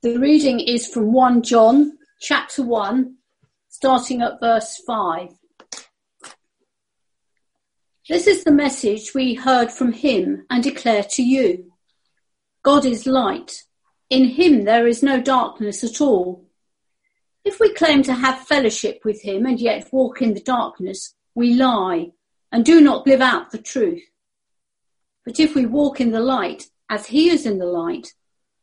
The reading is from 1 John chapter 1, starting at verse 5. This is the message we heard from him and declare to you. God is light. In him there is no darkness at all. If we claim to have fellowship with him and yet walk in the darkness, we lie and do not live out the truth. But if we walk in the light as he is in the light,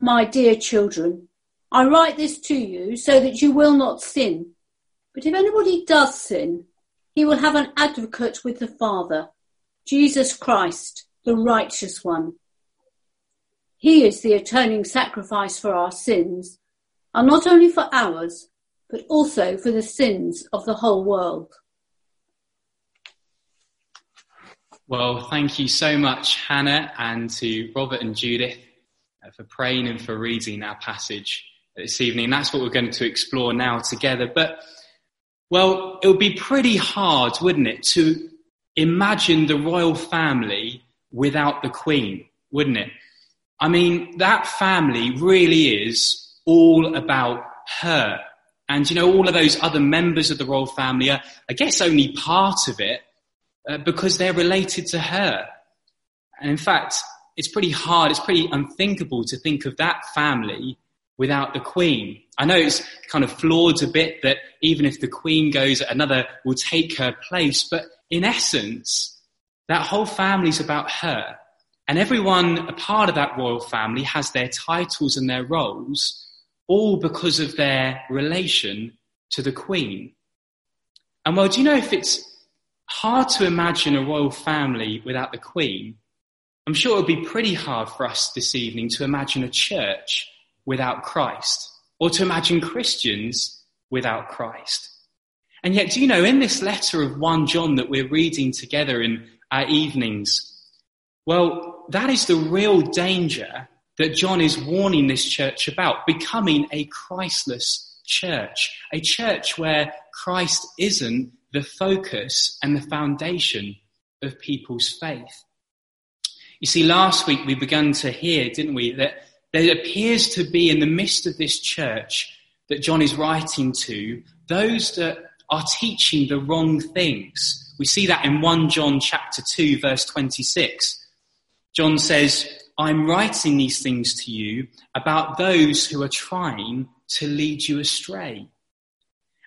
My dear children, I write this to you so that you will not sin. But if anybody does sin, he will have an advocate with the Father, Jesus Christ, the righteous one. He is the atoning sacrifice for our sins, and not only for ours, but also for the sins of the whole world. Well, thank you so much, Hannah, and to Robert and Judith for praying and for reading our passage this evening. That's what we're going to explore now together. But, well, it would be pretty hard, wouldn't it, to imagine the royal family without the Queen, wouldn't it? I mean, that family really is all about her. And, you know, all of those other members of the royal family are, I guess, only part of it uh, because they're related to her. And in fact, it's pretty hard, it's pretty unthinkable to think of that family without the queen. I know it's kind of flawed a bit that even if the queen goes, another will take her place, but in essence, that whole family's about her. And everyone, a part of that royal family, has their titles and their roles, all because of their relation to the queen. And well, do you know if it's hard to imagine a royal family without the queen? I'm sure it would be pretty hard for us this evening to imagine a church without Christ or to imagine Christians without Christ. And yet, do you know, in this letter of 1 John that we're reading together in our evenings, well, that is the real danger that John is warning this church about, becoming a Christless church, a church where Christ isn't the focus and the foundation of people's faith. You see, last week we began to hear, didn't we, that there appears to be in the midst of this church that John is writing to those that are teaching the wrong things. We see that in 1 John chapter 2 verse 26. John says, I'm writing these things to you about those who are trying to lead you astray.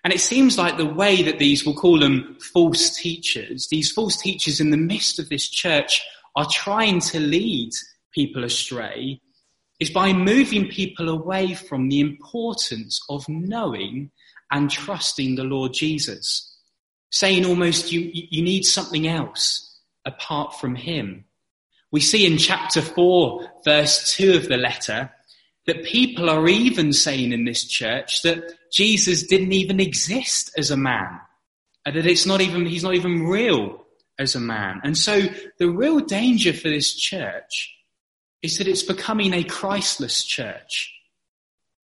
And it seems like the way that these, we'll call them false teachers, these false teachers in the midst of this church are trying to lead people astray is by moving people away from the importance of knowing and trusting the Lord Jesus. Saying almost you, you need something else apart from him. We see in chapter 4, verse 2 of the letter, that people are even saying in this church that Jesus didn't even exist as a man. And that it's not even, he's not even real as a man. And so the real danger for this church is that it's becoming a Christless church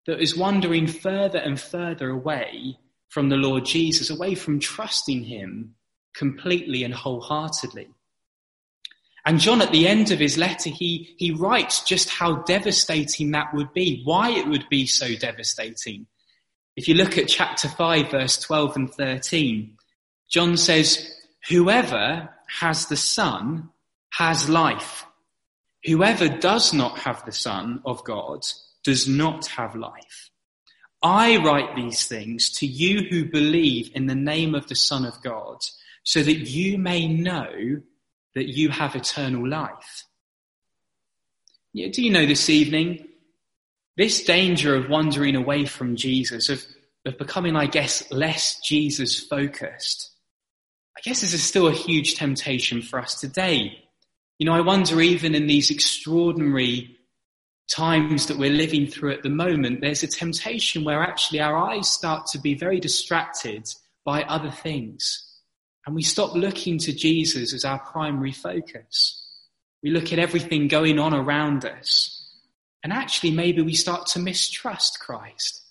that is wandering further and further away from the Lord Jesus, away from trusting him completely and wholeheartedly. And John, at the end of his letter, he, he writes just how devastating that would be, why it would be so devastating. If you look at chapter 5, verse 12 and 13, John says, Whoever has the Son has life. Whoever does not have the Son of God does not have life. I write these things to you who believe in the name of the Son of God, so that you may know that you have eternal life. Yeah, do you know this evening, this danger of wandering away from Jesus, of, of becoming, I guess, less Jesus focused, I guess this is still a huge temptation for us today. You know, I wonder even in these extraordinary times that we're living through at the moment, there's a temptation where actually our eyes start to be very distracted by other things. And we stop looking to Jesus as our primary focus. We look at everything going on around us. And actually, maybe we start to mistrust Christ.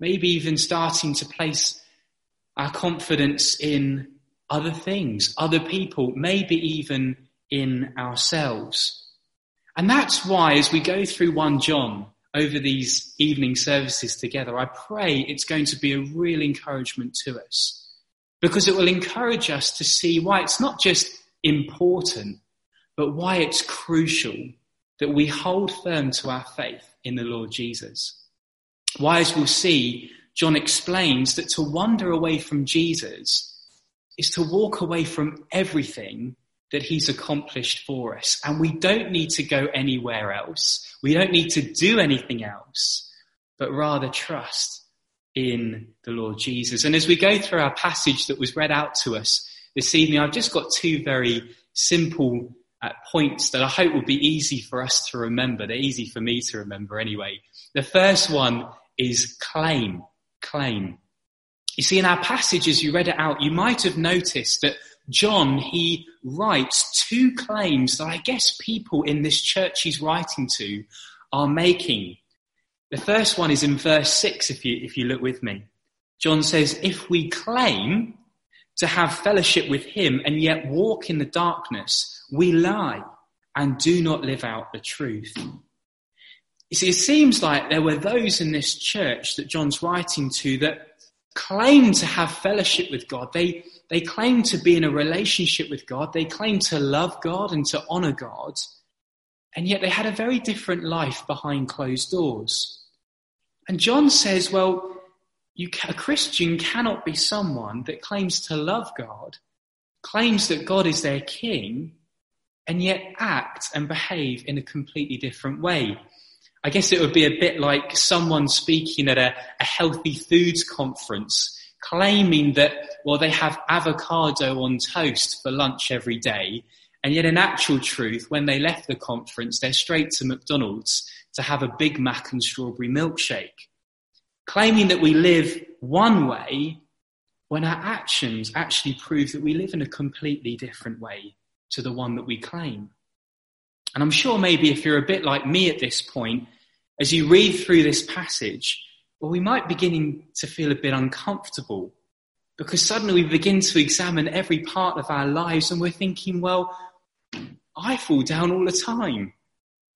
Maybe even starting to place our confidence in other things, other people, maybe even in ourselves. And that's why, as we go through 1 John over these evening services together, I pray it's going to be a real encouragement to us because it will encourage us to see why it's not just important, but why it's crucial that we hold firm to our faith in the Lord Jesus. Why, as we'll see, John explains that to wander away from Jesus is to walk away from everything that he's accomplished for us. And we don't need to go anywhere else. We don't need to do anything else, but rather trust in the Lord Jesus. And as we go through our passage that was read out to us this evening, I've just got two very simple uh, points that I hope will be easy for us to remember. They're easy for me to remember anyway. The first one is claim. Claim. You see, in our passage, as you read it out, you might have noticed that John, he writes two claims that I guess people in this church he's writing to are making. The first one is in verse six, if you, if you look with me. John says, if we claim to have fellowship with him and yet walk in the darkness, we lie and do not live out the truth. You see, it seems like there were those in this church that John's writing to that claim to have fellowship with God. They, they claim to be in a relationship with God. They claim to love God and to honor God. And yet they had a very different life behind closed doors. And John says, well, you, a Christian cannot be someone that claims to love God, claims that God is their king, and yet act and behave in a completely different way. I guess it would be a bit like someone speaking at a, a healthy foods conference claiming that, well, they have avocado on toast for lunch every day. And yet in actual truth, when they left the conference, they're straight to McDonald's to have a Big Mac and strawberry milkshake. Claiming that we live one way when our actions actually prove that we live in a completely different way to the one that we claim. And I'm sure maybe if you're a bit like me at this point, as you read through this passage, well, we might begin to feel a bit uncomfortable because suddenly we begin to examine every part of our lives and we're thinking, well, I fall down all the time.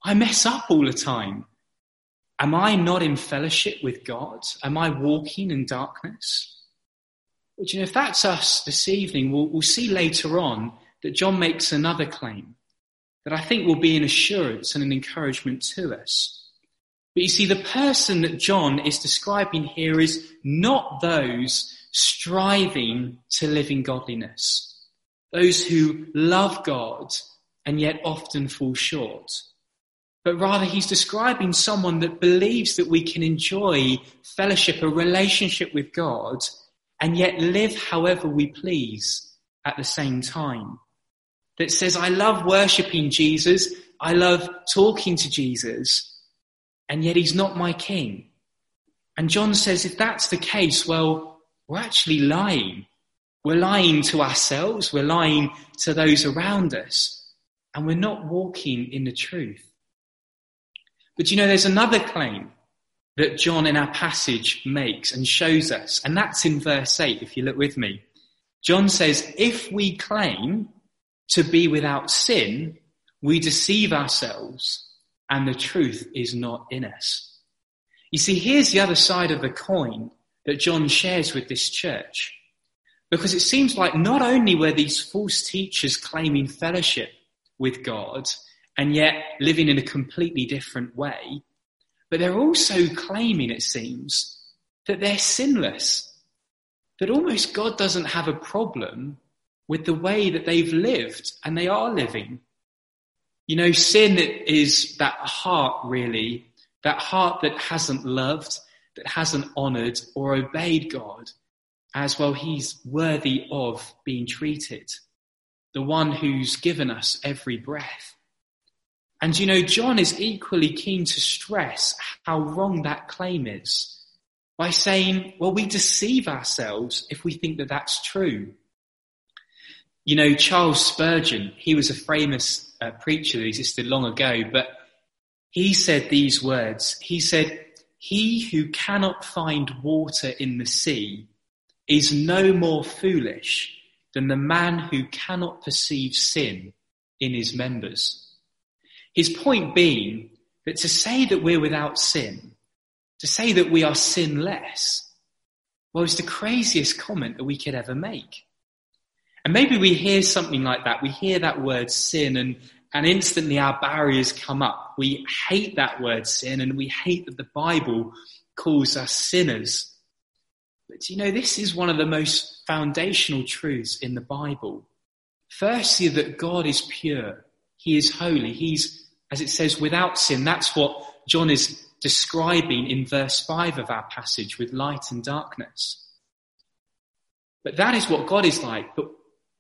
I mess up all the time. Am I not in fellowship with God? Am I walking in darkness? But you know, if that's us this evening, we'll, we'll see later on that John makes another claim that I think will be an assurance and an encouragement to us. But you see, the person that John is describing here is not those striving to live in godliness, those who love God and yet often fall short. But rather, he's describing someone that believes that we can enjoy fellowship, a relationship with God, and yet live however we please at the same time that says, I love worshipping Jesus. I love talking to Jesus. And yet he's not my king. And John says, if that's the case, well, we're actually lying. We're lying to ourselves. We're lying to those around us. And we're not walking in the truth. But you know, there's another claim that John in our passage makes and shows us. And that's in verse 8, if you look with me. John says, if we claim to be without sin, we deceive ourselves and the truth is not in us. You see, here's the other side of the coin that John shares with this church. Because it seems like not only were these false teachers claiming fellowship with God and yet living in a completely different way, but they're also claiming, it seems, that they're sinless. That almost God doesn't have a problem with the way that they've lived and they are living. You know, sin is that heart really, that heart that hasn't loved, that hasn't honored or obeyed God as well he's worthy of being treated. The one who's given us every breath. And you know, John is equally keen to stress how wrong that claim is by saying, well, we deceive ourselves if we think that that's true. You know, Charles Spurgeon, he was a famous uh, preacher that existed long ago, but he said these words. He said, he who cannot find water in the sea is no more foolish than the man who cannot perceive sin in his members. His point being that to say that we're without sin, to say that we are sinless, well, it's the craziest comment that we could ever make. And maybe we hear something like that. We hear that word sin and, and instantly our barriers come up. We hate that word sin and we hate that the Bible calls us sinners. But you know, this is one of the most foundational truths in the Bible. Firstly, that God is pure. He is holy. He's as it says, without sin. That's what John is describing in verse 5 of our passage with light and darkness. But that is what God is like. But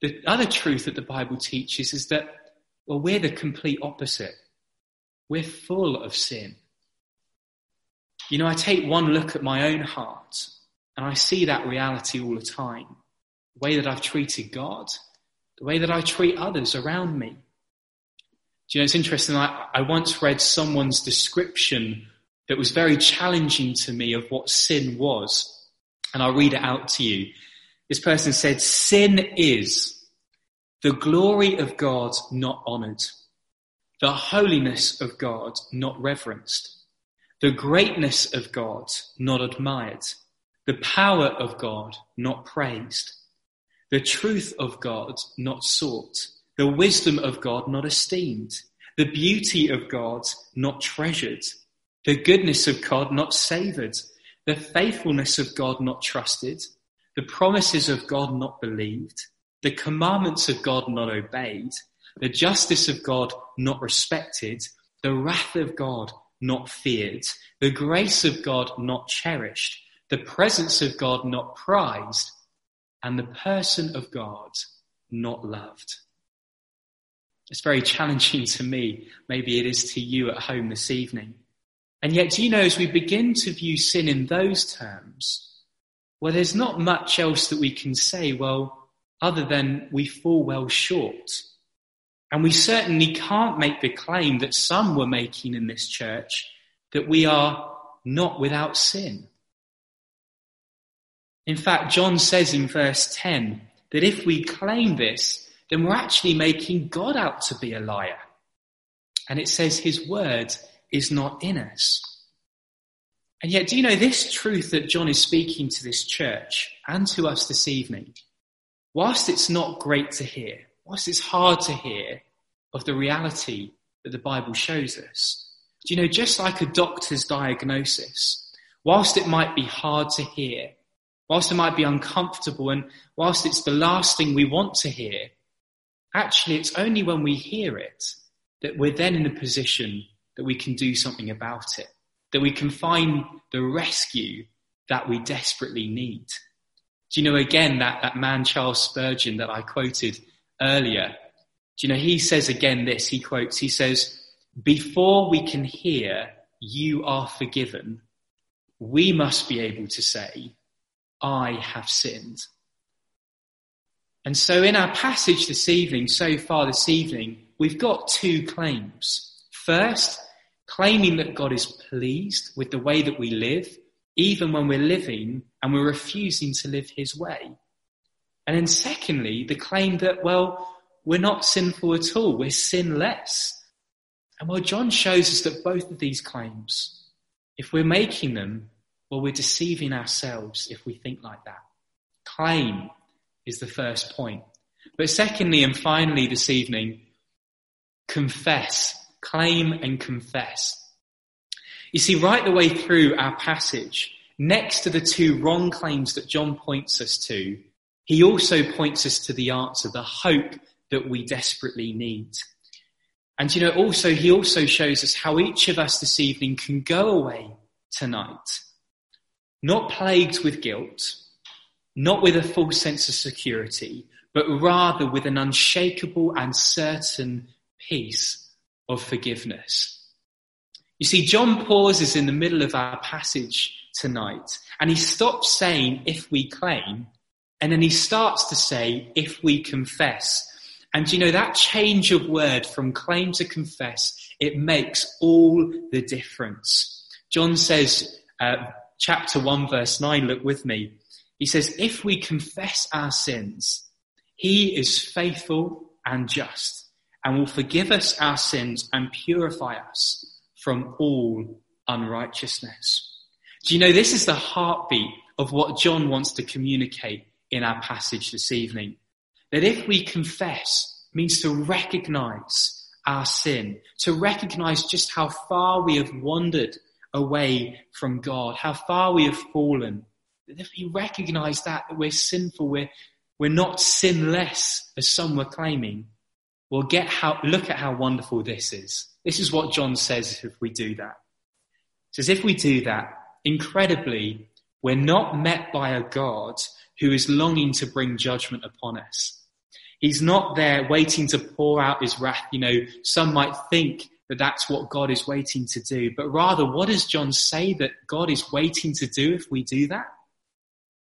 the other truth that the Bible teaches is that, well, we're the complete opposite. We're full of sin. You know, I take one look at my own heart and I see that reality all the time. The way that I've treated God, the way that I treat others around me. Do you know, it's interesting. I, I once read someone's description that was very challenging to me of what sin was. And I'll read it out to you. This person said, sin is the glory of God not honored, the holiness of God not reverenced, the greatness of God not admired, the power of God not praised, the truth of God not sought, the wisdom of God not esteemed, the beauty of God not treasured, the goodness of God not savored, the faithfulness of God not trusted, the promises of God not believed, the commandments of God not obeyed, the justice of God not respected, the wrath of God not feared, the grace of God not cherished, the presence of God not prized, and the person of God not loved. It's very challenging to me. Maybe it is to you at home this evening. And yet, do you know, as we begin to view sin in those terms, well, there's not much else that we can say, well, other than we fall well short. And we certainly can't make the claim that some were making in this church that we are not without sin. In fact, John says in verse 10 that if we claim this, then we're actually making God out to be a liar. And it says his word is not in us. And yet, do you know this truth that John is speaking to this church and to us this evening? Whilst it's not great to hear, whilst it's hard to hear of the reality that the Bible shows us, do you know, just like a doctor's diagnosis, whilst it might be hard to hear, whilst it might be uncomfortable, and whilst it's the last thing we want to hear, Actually, it's only when we hear it that we're then in a position that we can do something about it, that we can find the rescue that we desperately need. Do you know, again, that, that man Charles Spurgeon that I quoted earlier, do you know, he says again this, he quotes, he says, before we can hear, you are forgiven, we must be able to say, I have sinned. And so in our passage this evening, so far this evening, we've got two claims. First, claiming that God is pleased with the way that we live, even when we're living and we're refusing to live his way. And then secondly, the claim that, well, we're not sinful at all. We're sinless. And well, John shows us that both of these claims, if we're making them, well, we're deceiving ourselves if we think like that. Claim is the first point. But secondly and finally this evening, confess. Claim and confess. You see, right the way through our passage, next to the two wrong claims that John points us to, he also points us to the answer, the hope that we desperately need. And you know, also, he also shows us how each of us this evening can go away tonight, not plagued with guilt, not with a false sense of security, but rather with an unshakable and certain peace of forgiveness. You see, John pauses in the middle of our passage tonight and he stops saying, if we claim, and then he starts to say, if we confess. And you know, that change of word from claim to confess, it makes all the difference. John says, uh, chapter 1 verse 9, look with me. He says, if we confess our sins, he is faithful and just and will forgive us our sins and purify us from all unrighteousness. Do you know this is the heartbeat of what John wants to communicate in our passage this evening? That if we confess means to recognize our sin, to recognize just how far we have wandered away from God, how far we have fallen. That If we recognize that, that we're sinful, we're, we're not sinless as some were claiming, well, get how, look at how wonderful this is. This is what John says if we do that. He says if we do that, incredibly, we're not met by a God who is longing to bring judgment upon us. He's not there waiting to pour out his wrath. You know, some might think that that's what God is waiting to do, but rather, what does John say that God is waiting to do if we do that?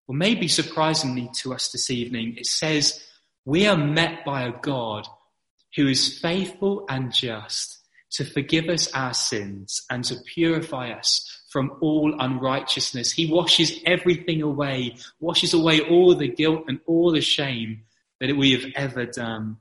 Well, maybe surprisingly to us this evening, it says we are met by a God who is faithful and just to forgive us our sins and to purify us from all unrighteousness. He washes everything away, washes away all the guilt and all the shame that we have ever done.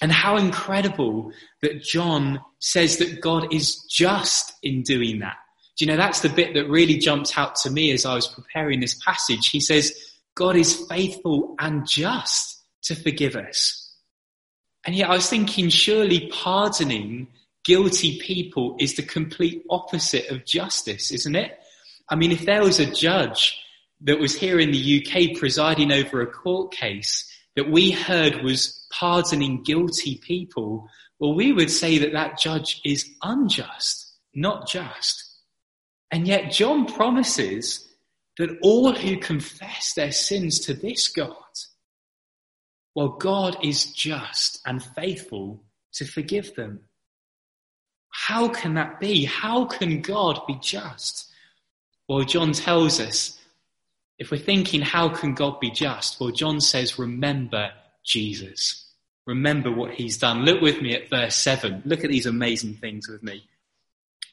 And how incredible that John says that God is just in doing that. Do you know, that's the bit that really jumped out to me as I was preparing this passage. He says, God is faithful and just to forgive us. And yet I was thinking, surely pardoning guilty people is the complete opposite of justice, isn't it? I mean, if there was a judge that was here in the UK presiding over a court case that we heard was pardoning guilty people, well, we would say that that judge is unjust, not just. And yet John promises that all who confess their sins to this God, well, God is just and faithful to forgive them. How can that be? How can God be just? Well, John tells us, if we're thinking, how can God be just? Well, John says, remember Jesus. Remember what he's done. Look with me at verse 7. Look at these amazing things with me.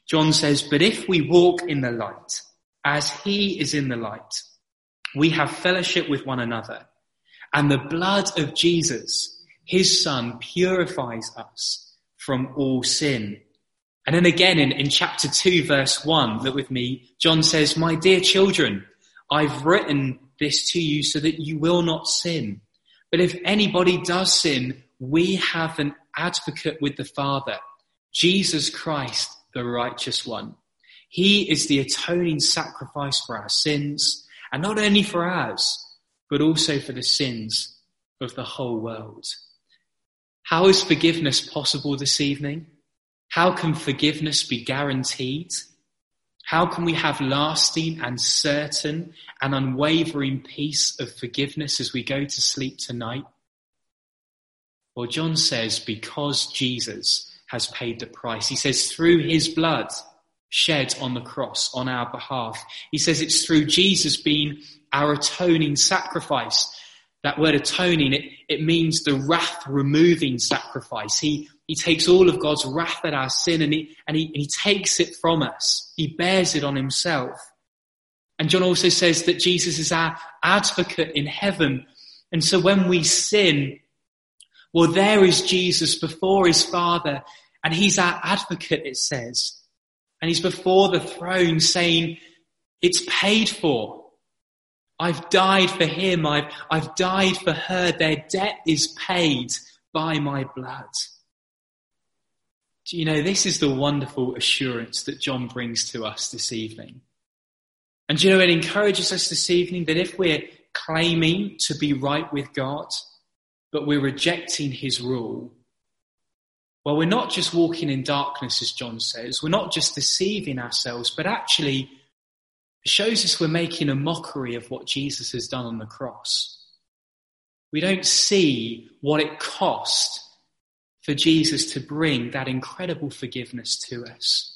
John says, but if we walk in the light, as he is in the light, we have fellowship with one another. And the blood of Jesus, his son, purifies us from all sin. And then again in, in chapter 2, verse 1, look with me, John says, My dear children, I've written this to you so that you will not sin. But if anybody does sin, we have an advocate with the Father, Jesus Christ, the righteous one. He is the atoning sacrifice for our sins, and not only for ours, but also for the sins of the whole world. How is forgiveness possible this evening? How can forgiveness be guaranteed? How can we have lasting and certain and unwavering peace of forgiveness as we go to sleep tonight? Well, John says because Jesus has paid the price. He says through his blood shed on the cross on our behalf. He says it's through Jesus being our atoning sacrifice. That word atoning, it, it means the wrath removing sacrifice. He, he takes all of God's wrath at our sin and he, and he, he takes it from us. He bears it on himself. And John also says that Jesus is our advocate in heaven. And so when we sin, well, there is Jesus before his Father, and he's our advocate, it says. And he's before the throne saying, it's paid for. I've died for him. I've, I've died for her. Their debt is paid by my blood. Do you know, this is the wonderful assurance that John brings to us this evening. And you know, it encourages us this evening that if we're claiming to be right with God, but we're rejecting his rule, well, we're not just walking in darkness, as John says. We're not just deceiving ourselves, but actually shows us we're making a mockery of what Jesus has done on the cross. We don't see what it cost for Jesus to bring that incredible forgiveness to us.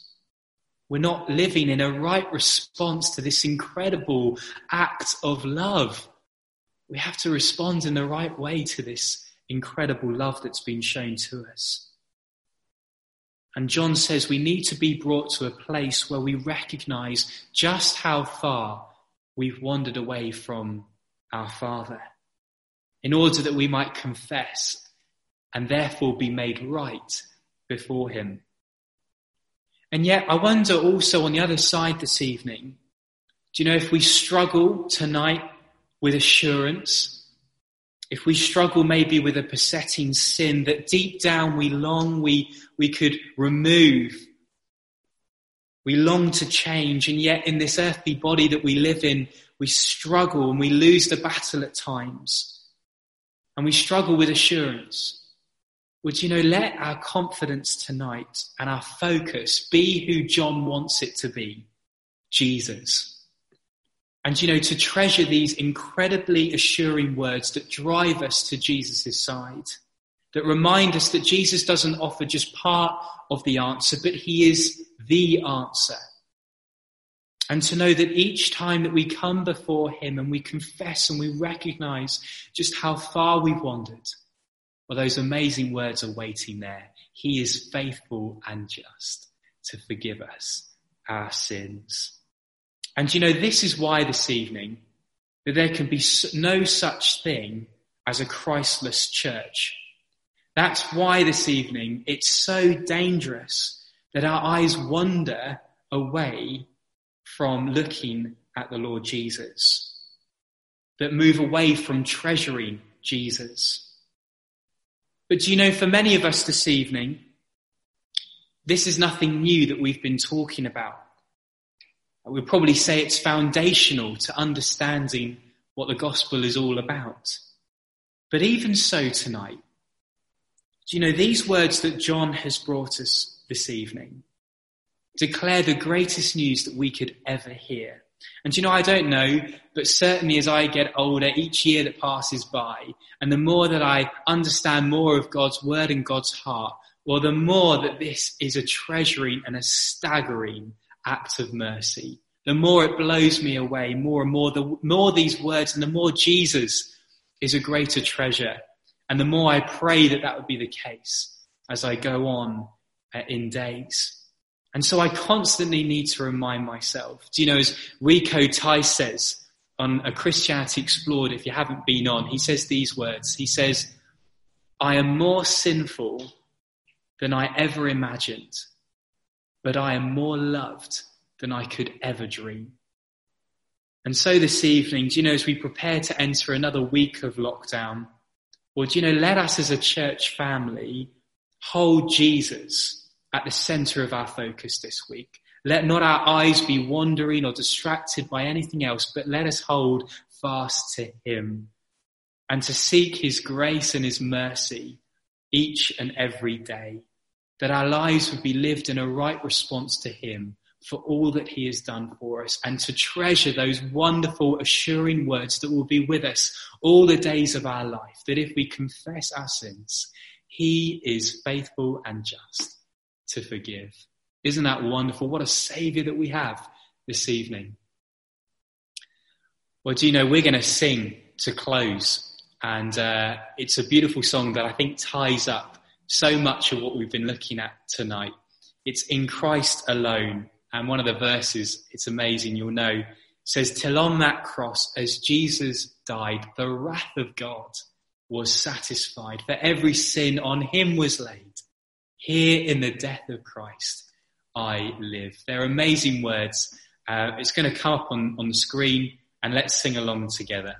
We're not living in a right response to this incredible act of love. We have to respond in the right way to this incredible love that's been shown to us. And John says we need to be brought to a place where we recognize just how far we've wandered away from our Father in order that we might confess and therefore be made right before Him. And yet, I wonder also on the other side this evening, do you know if we struggle tonight with assurance, if we struggle maybe with a besetting sin that deep down we long we, we could remove, we long to change, and yet in this earthly body that we live in, we struggle and we lose the battle at times. And we struggle with assurance. Would you know, let our confidence tonight and our focus be who John wants it to be Jesus. And you know, to treasure these incredibly assuring words that drive us to Jesus' side, that remind us that Jesus doesn't offer just part of the answer, but he is the answer. And to know that each time that we come before him and we confess and we recognize just how far we've wandered, well, those amazing words are waiting there. He is faithful and just to forgive us our sins. And you know, this is why this evening that there can be no such thing as a Christless church. That's why this evening it's so dangerous that our eyes wander away from looking at the Lord Jesus, that move away from treasuring Jesus. But do you know, for many of us this evening, this is nothing new that we've been talking about. We'd probably say it's foundational to understanding what the gospel is all about. But even so tonight, do you know these words that John has brought us this evening declare the greatest news that we could ever hear? And you know, I don't know, but certainly as I get older, each year that passes by, and the more that I understand more of God's word and God's heart, well, the more that this is a treasuring and a staggering act of mercy. The more it blows me away, more and more, the more these words and the more Jesus is a greater treasure. And the more I pray that that would be the case as I go on uh, in days. And so I constantly need to remind myself. Do you know, as Rico Tice says on a Christianity Explored, if you haven't been on, he says these words. He says, I am more sinful than I ever imagined, but I am more loved than I could ever dream. And so this evening, do you know, as we prepare to enter another week of lockdown, well, do you know, let us as a church family hold Jesus at the center of our focus this week. Let not our eyes be wandering or distracted by anything else, but let us hold fast to him and to seek his grace and his mercy each and every day, that our lives would be lived in a right response to him for all that he has done for us and to treasure those wonderful assuring words that will be with us all the days of our life, that if we confess our sins, he is faithful and just to forgive. Isn't that wonderful? What a savior that we have this evening. Well, do you know, we're going to sing to close. And uh, it's a beautiful song that I think ties up so much of what we've been looking at tonight. It's in Christ alone. And one of the verses, it's amazing, you'll know, says, Till on that cross, as Jesus died, the wrath of God was satisfied. For every sin on him was laid. Here in the death of Christ, I live. They're amazing words. Uh, it's going to come up on, on the screen and let's sing along together.